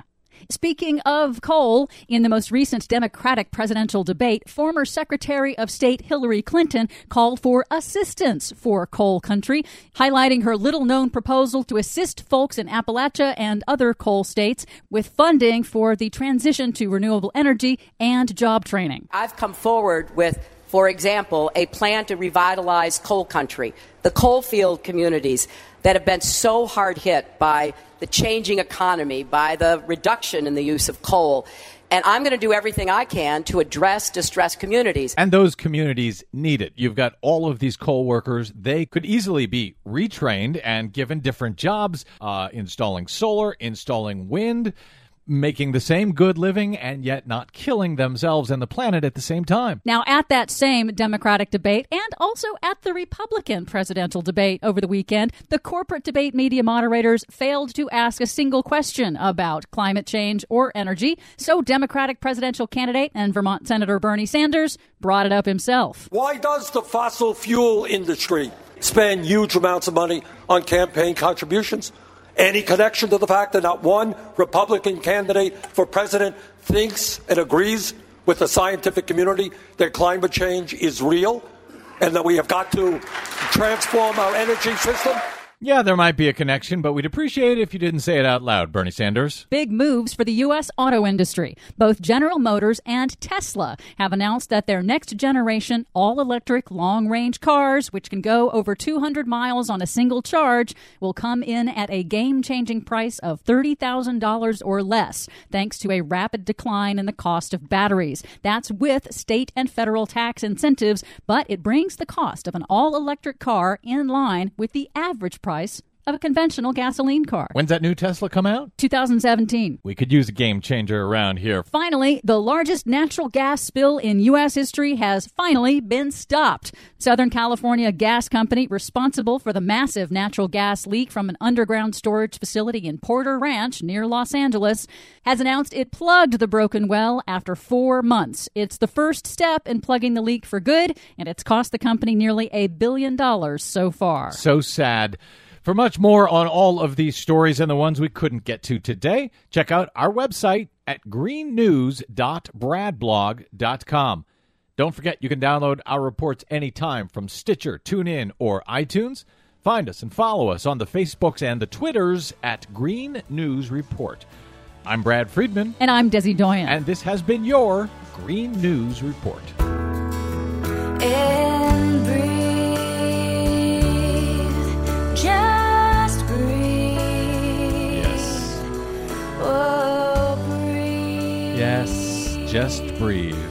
Speaking of coal, in the most recent Democratic presidential debate, former Secretary of State Hillary Clinton called for assistance for coal country, highlighting her little known proposal to assist folks in Appalachia and other coal states with funding for the transition to renewable energy and job training. I've come forward with, for example, a plan to revitalize coal country, the coal field communities that have been so hard hit by the changing economy, by the reduction in the use of coal. And I'm going to do everything I can to address distressed communities. And those communities need it. You've got all of these coal workers. They could easily be retrained and given different jobs, uh, installing solar, installing wind. Making the same good living and yet not killing themselves and the planet at the same time. Now, at that same Democratic debate and also at the Republican presidential debate over the weekend, the corporate debate media moderators failed to ask a single question about climate change or energy. So, Democratic presidential candidate and Vermont Senator Bernie Sanders brought it up himself. Why does the fossil fuel industry spend huge amounts of money on campaign contributions? Any connection to the fact that not one Republican candidate for president thinks and agrees with the scientific community that climate change is real and that we have got to transform our energy system? Yeah, there might be a connection, but we'd appreciate it if you didn't say it out loud, Bernie Sanders. Big moves for the U.S. auto industry. Both General Motors and Tesla have announced that their next generation all electric long range cars, which can go over 200 miles on a single charge, will come in at a game changing price of $30,000 or less, thanks to a rapid decline in the cost of batteries. That's with state and federal tax incentives, but it brings the cost of an all electric car in line with the average price price of a conventional gasoline car. When's that new Tesla come out? 2017. We could use a game changer around here. Finally, the largest natural gas spill in U.S. history has finally been stopped. Southern California Gas Company, responsible for the massive natural gas leak from an underground storage facility in Porter Ranch near Los Angeles, has announced it plugged the broken well after four months. It's the first step in plugging the leak for good, and it's cost the company nearly a billion dollars so far. So sad. For much more on all of these stories and the ones we couldn't get to today, check out our website at greennews.bradblog.com. Don't forget you can download our reports anytime from Stitcher, TuneIn, or iTunes. Find us and follow us on the Facebooks and the Twitters at Green News Report. I'm Brad Friedman. And I'm Desi Doyen. And this has been your Green News Report. And just breathe.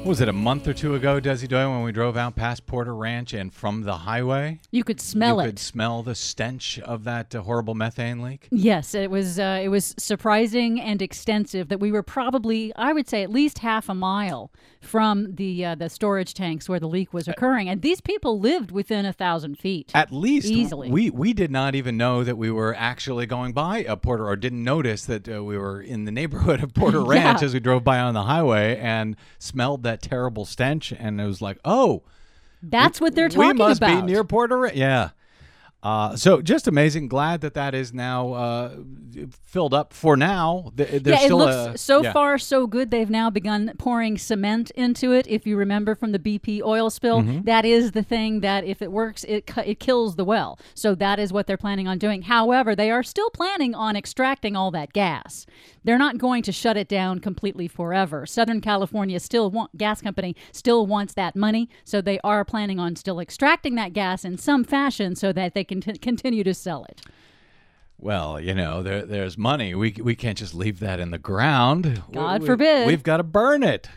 What was it a month or two ago, Desi Doyen, when we drove out past Porter Ranch and from the highway? You could smell you it. You could smell the stench of that uh, horrible methane leak. Yes, it was. Uh, it was surprising and extensive that we were probably, I would say, at least half a mile from the uh, the storage tanks where the leak was occurring, and these people lived within a thousand feet. At least Easily. we we did not even know that we were actually going by a Porter, or didn't notice that uh, we were in the neighborhood of Porter Ranch Yeah. as we drove by on the highway and smelled that terrible stench, and it was like, oh, That's what they're talking about. we must about. be near Puerto Ra- Yeah. Uh, so just amazing. Glad that that is now uh, filled up for now. There's yeah, it still looks a, so yeah. far so good. They've now begun pouring cement into it. If you remember from the BP oil spill, Mm-hmm. that is the thing that if it works, it it kills the well. So that is what they're planning on doing. However, they are still planning on extracting all that gas. They're not going to shut it down completely forever. Southern California still want gas company still wants that money, so they are planning on still extracting that gas in some fashion so that they can t- continue to sell it. Well, you know, there, there's money. We we can't just leave that in the ground. God We- we- forbid. We've got to burn it.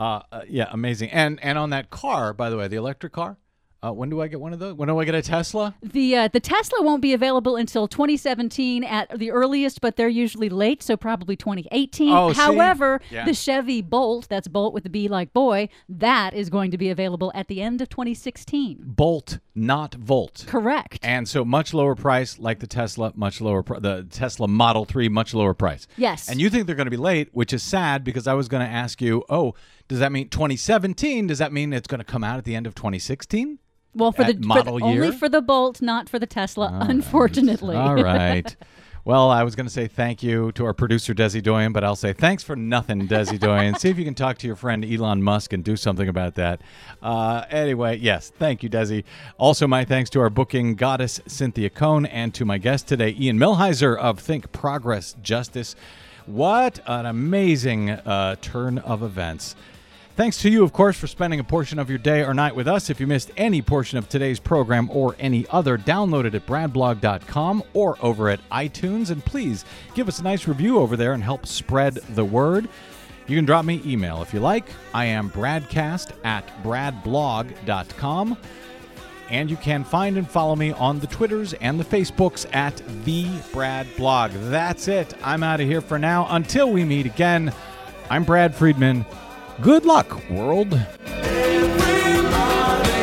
Uh, uh, yeah, amazing. And and on that car, by the way, the electric car. Uh, when do I get one of those? When do I get a Tesla? The uh, the Tesla won't be available until 2017 at the earliest, but they're usually late, so probably 2018. Oh? However, Yeah. the Chevy Bolt, that's Bolt with the B like boy, that is going to be available at the end of 2016. Bolt, not Volt. Correct. And so much lower price, like the Tesla, much lower. Pr- the Tesla Model Three, much lower price. Yes. And you think they're going to be late, which is sad because I was going to ask you, oh, does that mean 2017? Does that mean it's going to come out at the end of 2016? Well, for the, model for the- only for the Bolt, not for the Tesla, unfortunately. All right. Well, I was going to say thank you to our producer, Desi Doyen, but I'll say thanks for nothing, Desi Doyen. See if you can talk to your friend Elon Musk and do something about that. Uh, anyway, yes, thank you, Desi. Also, my thanks to our booking goddess, Cynthia Cohn, and to my guest today, Ian Millhiser of Think Progress Justice. What an amazing uh, turn of events. Thanks to you, of course, for spending a portion of your day or night with us. If you missed any portion of today's program or any other, download it at bradblog.com or over at iTunes. And please give us a nice review over there and help spread the word. You can drop me email if you like. I am bradcast at bradblog.com. And you can find and follow me on the Twitters and the Facebooks at The Brad Blog. That's it. I'm out of here for now. Until we meet again, I'm Brad Friedman. Good luck, world. Everybody.